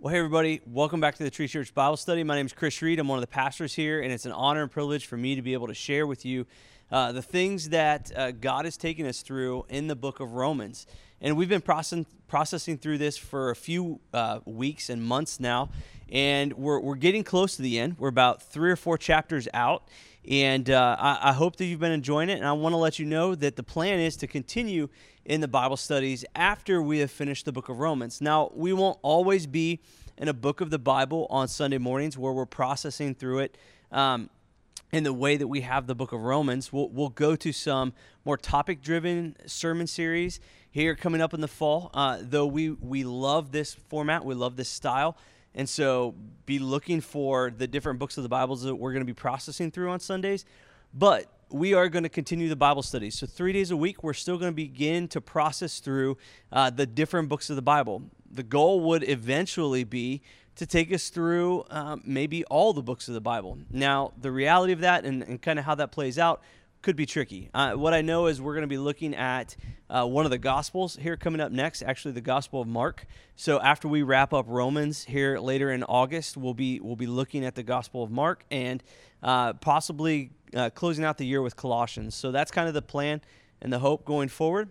Well, hey, everybody. Welcome back to the Tree Church Bible Study. My name is Chris Reed. I'm one of the pastors here, and it's an honor and privilege for me to be able to share with you uh, the things that uh, God has taken us through in the book of Romans. And we've been processing, processing through this for a few uh, weeks and months now, and we're, we're getting close to the end. We're about three or four chapters out, and uh, I, I hope that you've been enjoying it. And I want to let you know that the plan is to continue in the Bible studies after we have finished the book of Romans. Now, we won't always be in a book of the Bible on Sunday mornings where we're processing through it. Um, in the way that we have the book of Romans, we'll, we'll go to some more topic driven sermon series here coming up in the fall. Uh, though we, we love this format, we love this style. And so be looking for the different books of the Bibles that we're going to be processing through on Sundays. But we are going to continue the Bible studies. So, three days a week, we're still going to begin to process through uh, the different books of the Bible. The goal would eventually be to take us through um, maybe all the books of the Bible. Now, the reality of that and, and kind of how that plays out could be tricky. Uh, what I know is we're going to be looking at uh, one of the Gospels here coming up next, actually the Gospel of Mark. So after we wrap up Romans here later in August, we'll be we'll be looking at the Gospel of Mark and uh, possibly uh, closing out the year with Colossians. So that's kind of the plan and the hope going forward.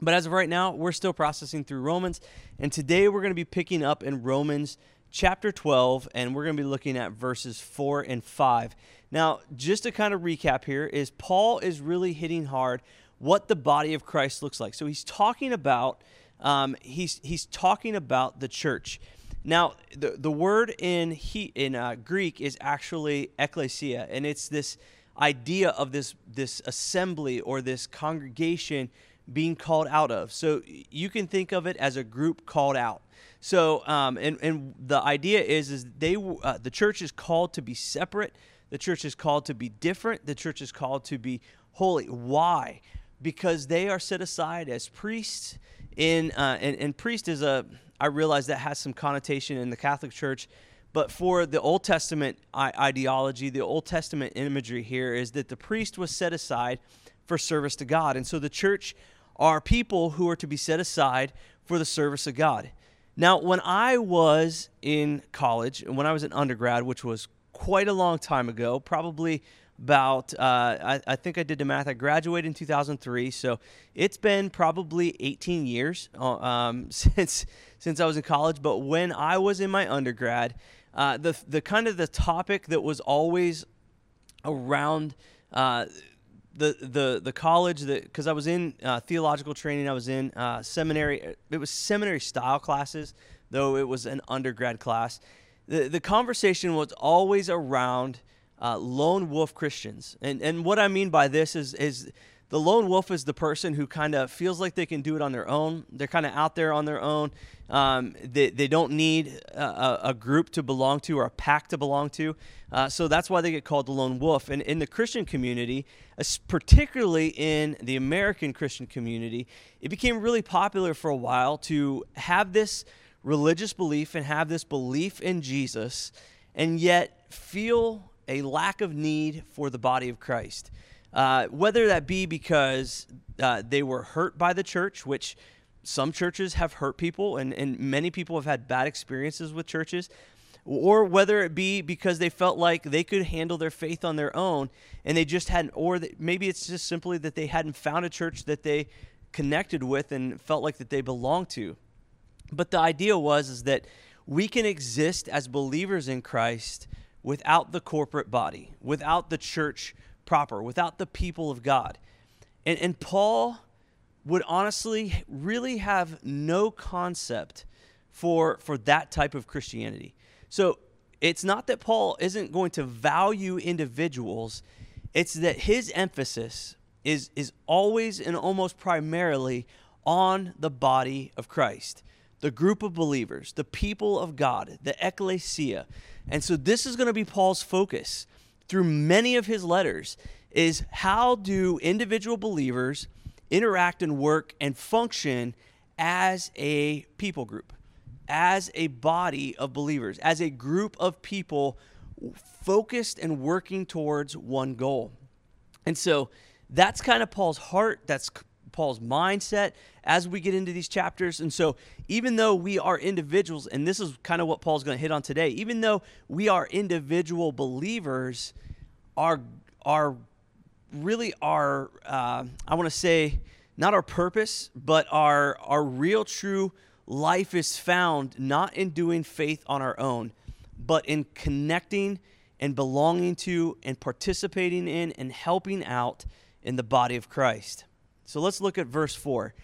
But as of right now, we're still processing through Romans, and today we're going to be picking up in Romans chapter 12, and we're going to be looking at verses 4 and 5. Now, just to kind of recap here, is Paul is really hitting hard what the body of Christ looks like. So he's talking about um, he's he's talking about the church. Now, the the word in he in uh, Greek is actually ecclesia, and it's this idea of this this assembly or this congregation being called out of. So you can think of it as a group called out. So, um, and and the idea is is they uh, the church is called to be separate. The church is called to be different. The church is called to be holy. Why? Because they are set aside as priests. In uh, and, and priest is a I realize that has some connotation in the Catholic Church, but for the Old Testament ideology, the Old Testament imagery here is that the priest was set aside for service to God, and so the church are people who are to be set aside for the service of God. Now, when I was in college and when I was an undergrad, which was quite a long time ago, probably about, uh, I, I, think I did the math. I graduated in 2003, so it's been probably 18 years uh, um, since since I was in college. But when I was in my undergrad, uh, the the kind of the topic that was always around uh, the the the college that because I was in uh, theological training, I was in uh, seminary. It was seminary style classes, though it was an undergrad class. The the conversation was always around uh, lone wolf Christians, and and what I mean by this is is the lone wolf is the person who kind of feels like they can do it on their own. They're kind of out there on their own. Um, they, they don't need a, a, group to belong to or a pack to belong to. Uh, so that's why they get called the lone wolf. And in the Christian community, particularly in the American Christian community, it became really popular for a while to have this religious belief and have this belief in Jesus and yet feel a lack of need for the body of Christ. Uh, whether that be because uh, they were hurt by the church, which some churches have hurt people, and, and many people have had bad experiences with churches, or whether it be because they felt like they could handle their faith on their own and they just hadn't, or that maybe it's just simply that they hadn't found a church that they connected with and felt like that they belonged to. But the idea was is that we can exist as believers in Christ without the corporate body, without the church proper, without the people of God. And, and Paul would honestly really have no concept for, for that type of Christianity. So it's not that Paul isn't going to value individuals, it's that his emphasis is, is always and almost primarily on the body of Christ, the group of believers, the people of God, the ecclesia. And so this is going to be Paul's focus through many of his letters is how do individual believers interact and work and function as a people group, as a body of believers, as a group of people focused and working towards one goal. And so that's kind of Paul's heart. That's Paul's mindset as we get into these chapters. And so, even though we are individuals, and this is kind of what Paul's going to hit on today, even though we are individual believers, our, our really our, uh, I want to say, not our purpose, but our, our real true life is found not in doing faith on our own, but in connecting and belonging to and participating in and helping out in the body of Christ. So let's look at verse 4.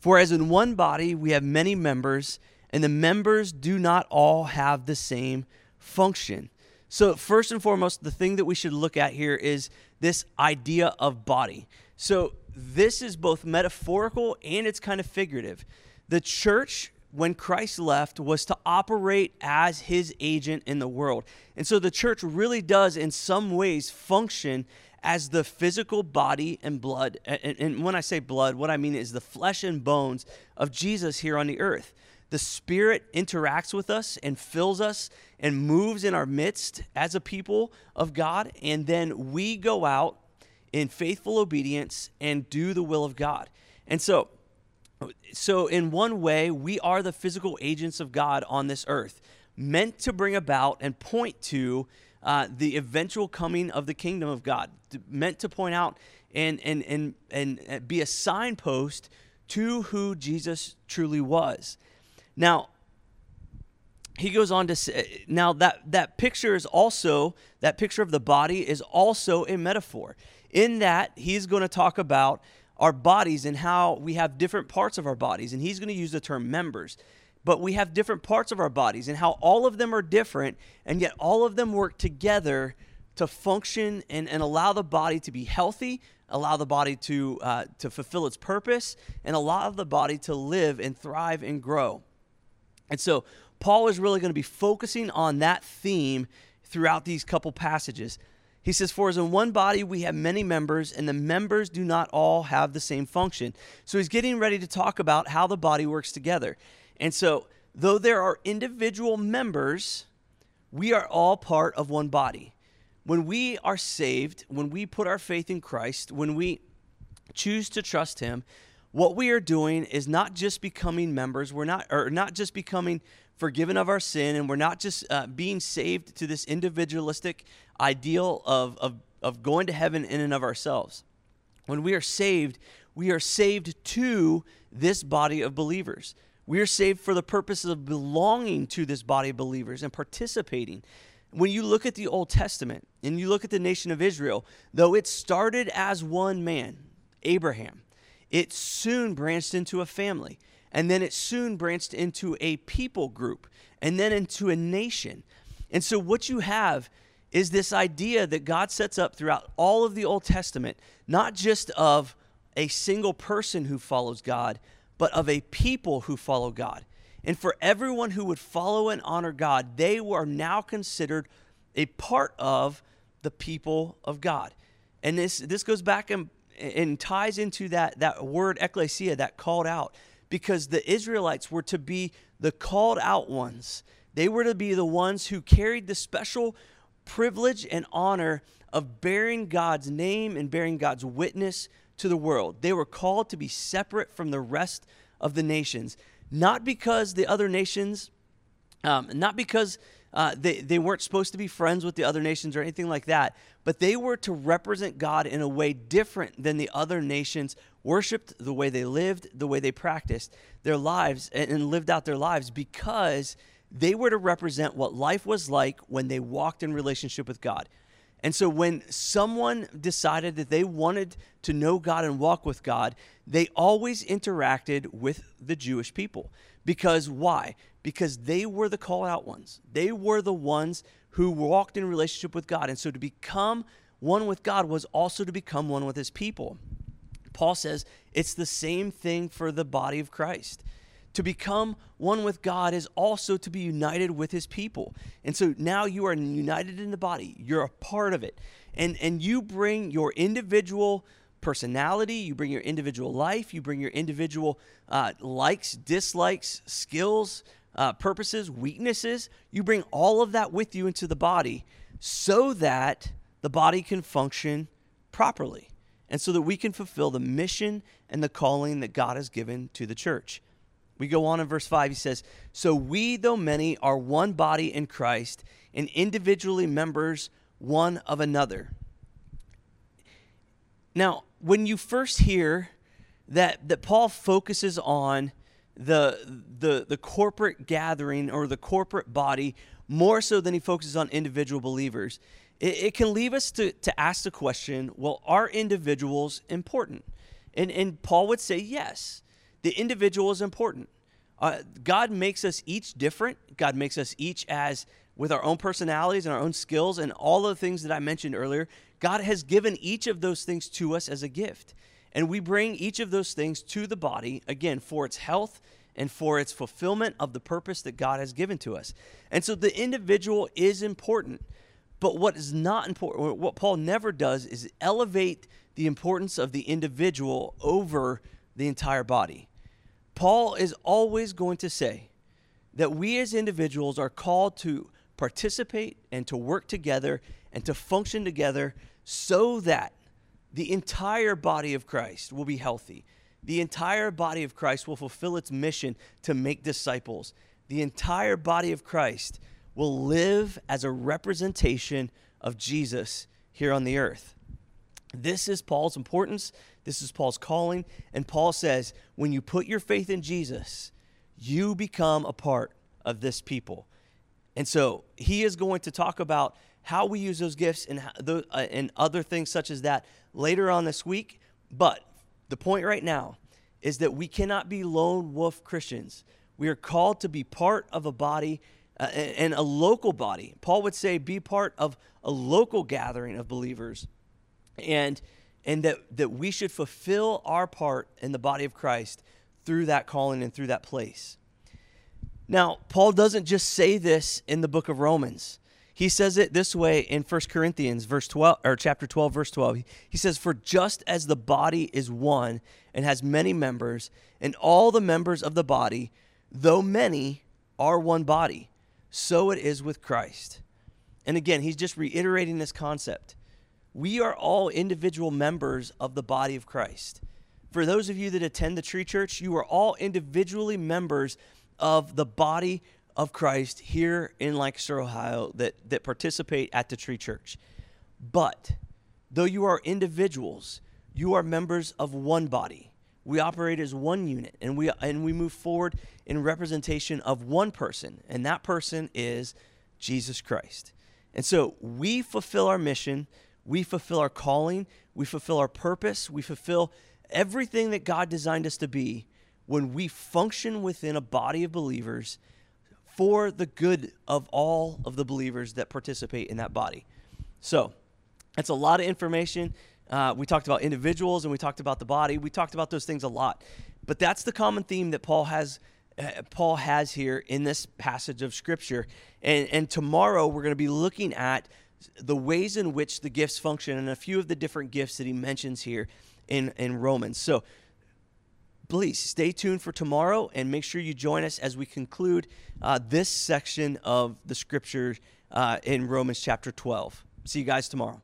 For as in one body we have many members, and the members do not all have the same function. So, first and foremost, the thing that we should look at here is this idea of body. So, this is both metaphorical and it's kind of figurative. The church when Christ left was to operate as his agent in the world. And so the church really does, in some ways, function as the physical body and blood. And, when I say blood, what I mean is the flesh and bones of Jesus here on the earth. The Spirit interacts with us and fills us and moves in our midst as a people of God. And then we go out in faithful obedience and do the will of God. And so, so, in one way, we are the physical agents of God on this earth, meant to bring about and point to uh, the eventual coming of the kingdom of God, meant to point out and, and, and, and be a signpost to who Jesus truly was. Now, he goes on to say, now that, that picture is also, that picture of the body is also a metaphor. In that, he's going to talk about our bodies and how we have different parts of our bodies. And he's going to use the term members. But we have different parts of our bodies and how all of them are different, and yet all of them work together to function and, and allow the body to be healthy, allow the body to, uh, to fulfill its purpose, and allow the body to live and thrive and grow. And so, Paul is really going to be focusing on that theme throughout these couple passages. He says, For as in one body we have many members, and the members do not all have the same function. So he's getting ready to talk about how the body works together. And so, though there are individual members, we are all part of one body. When we are saved, when we put our faith in Christ, when we choose to trust Him, what we are doing is not just becoming members, we're not, or not just becoming forgiven of our sin, and we're not just uh, being saved to this individualistic ideal of, of, of going to heaven in and of ourselves. When we are saved, we are saved to this body of believers. We are saved for the purposes of belonging to this body of believers and participating. When you look at the Old Testament and you look at the nation of Israel, though it started as one man, Abraham, it soon branched into a family. And then it soon branched into a people group and then into a nation. And so, what you have is this idea that God sets up throughout all of the Old Testament, not just of a single person who follows God, but of a people who follow God. And for everyone who would follow and honor God, they were now considered a part of the people of God. And this, this goes back and, and ties into that, that word ecclesia, that called out, because the Israelites were to be the called out ones. They were to be the ones who carried the special privilege and honor of bearing God's name and bearing God's witness to the world. They were called to be separate from the rest of the nations, not because the other nations, um, not because uh, they, they weren't supposed to be friends with the other nations or anything like that, but they were to represent God in a way different than the other nations worshiped, the way they lived, the way they practiced their lives and, and lived out their lives because they were to represent what life was like when they walked in relationship with God. And so when someone decided that they wanted to know God and walk with God, they always interacted with the Jewish people. Because why? Because they were the call out ones. They were the ones who walked in relationship with God. And so to become one with God was also to become one with his people. Paul says it's the same thing for the body of Christ. To become one with God is also to be united with his people. And so now you are united in the body. You're a part of it. And and you bring your individual personality, you bring your individual life, you bring your individual uh, likes, dislikes, skills, uh, purposes, weaknesses. You bring all of that with you into the body so that the body can function properly. and so that we can fulfill the mission and the calling that God has given to the church. We go on in verse 5, he says, So we, though many, are one body in Christ and individually members one of another. Now, when you first hear that, that Paul focuses on the, the, the corporate gathering or the corporate body more so than he focuses on individual believers, it, it can leave us to, to ask the question well, are individuals important? And, and Paul would say yes, the individual is important. Uh, God makes us each different. God makes us each as with our own personalities and our own skills and all the things that I mentioned earlier. God has given each of those things to us as a gift. And we bring each of those things to the body, again, for its health and for its fulfillment of the purpose that God has given to us. And so the individual is important. But what is not important, what Paul never does, is elevate the importance of the individual over the entire body. Paul is always going to say that we as individuals are called to participate and to work together and to function together so that the entire body of Christ will be healthy. The entire body of Christ will fulfill its mission to make disciples. The entire body of Christ will live as a representation of Jesus here on the earth. This is Paul's importance. This is Paul's calling. And Paul says, when you put your faith in Jesus, you become a part of this people. And so he is going to talk about how we use those gifts and, uh, and other things such as that later on this week. But the point right now is that we cannot be lone wolf Christians. We are called to be part of a body uh, and a local body. Paul would say, be part of a local gathering of believers, and and that that we should fulfill our part in the body of Christ through that calling and through that place. Now, Paul doesn't just say this in the book of Romans. He says it this way in 1 Corinthians verse 12 or chapter 12 verse 12. He says for just as the body is one and has many members and all the members of the body though many are one body so it is with Christ. And again, he's just reiterating this concept. We are all individual members of the body of Christ. For those of you that attend the Tree Church, you are all individually members of the body of Christ here in Lancaster, Ohio, that, that participate at the Tree Church. But though you are individuals, you are members of one body. We operate as one unit and we and we move forward in representation of one person, and that person is Jesus Christ. And so we fulfill our mission, we fulfill our calling, we fulfill our purpose, we fulfill everything that God designed us to be when we function within a body of believers for the good of all of the believers that participate in that body. So, that's a lot of information. Uh, we talked about individuals and we talked about the body. We talked about those things a lot. But that's the common theme that Paul has uh, Paul has here in this passage of scripture. And, and tomorrow we're going to be looking at the ways in which the gifts function and a few of the different gifts that he mentions here in, in Romans. So please stay tuned for tomorrow and make sure you join us as we conclude uh, this section of the scripture uh, in Romans chapter 12. See you guys tomorrow.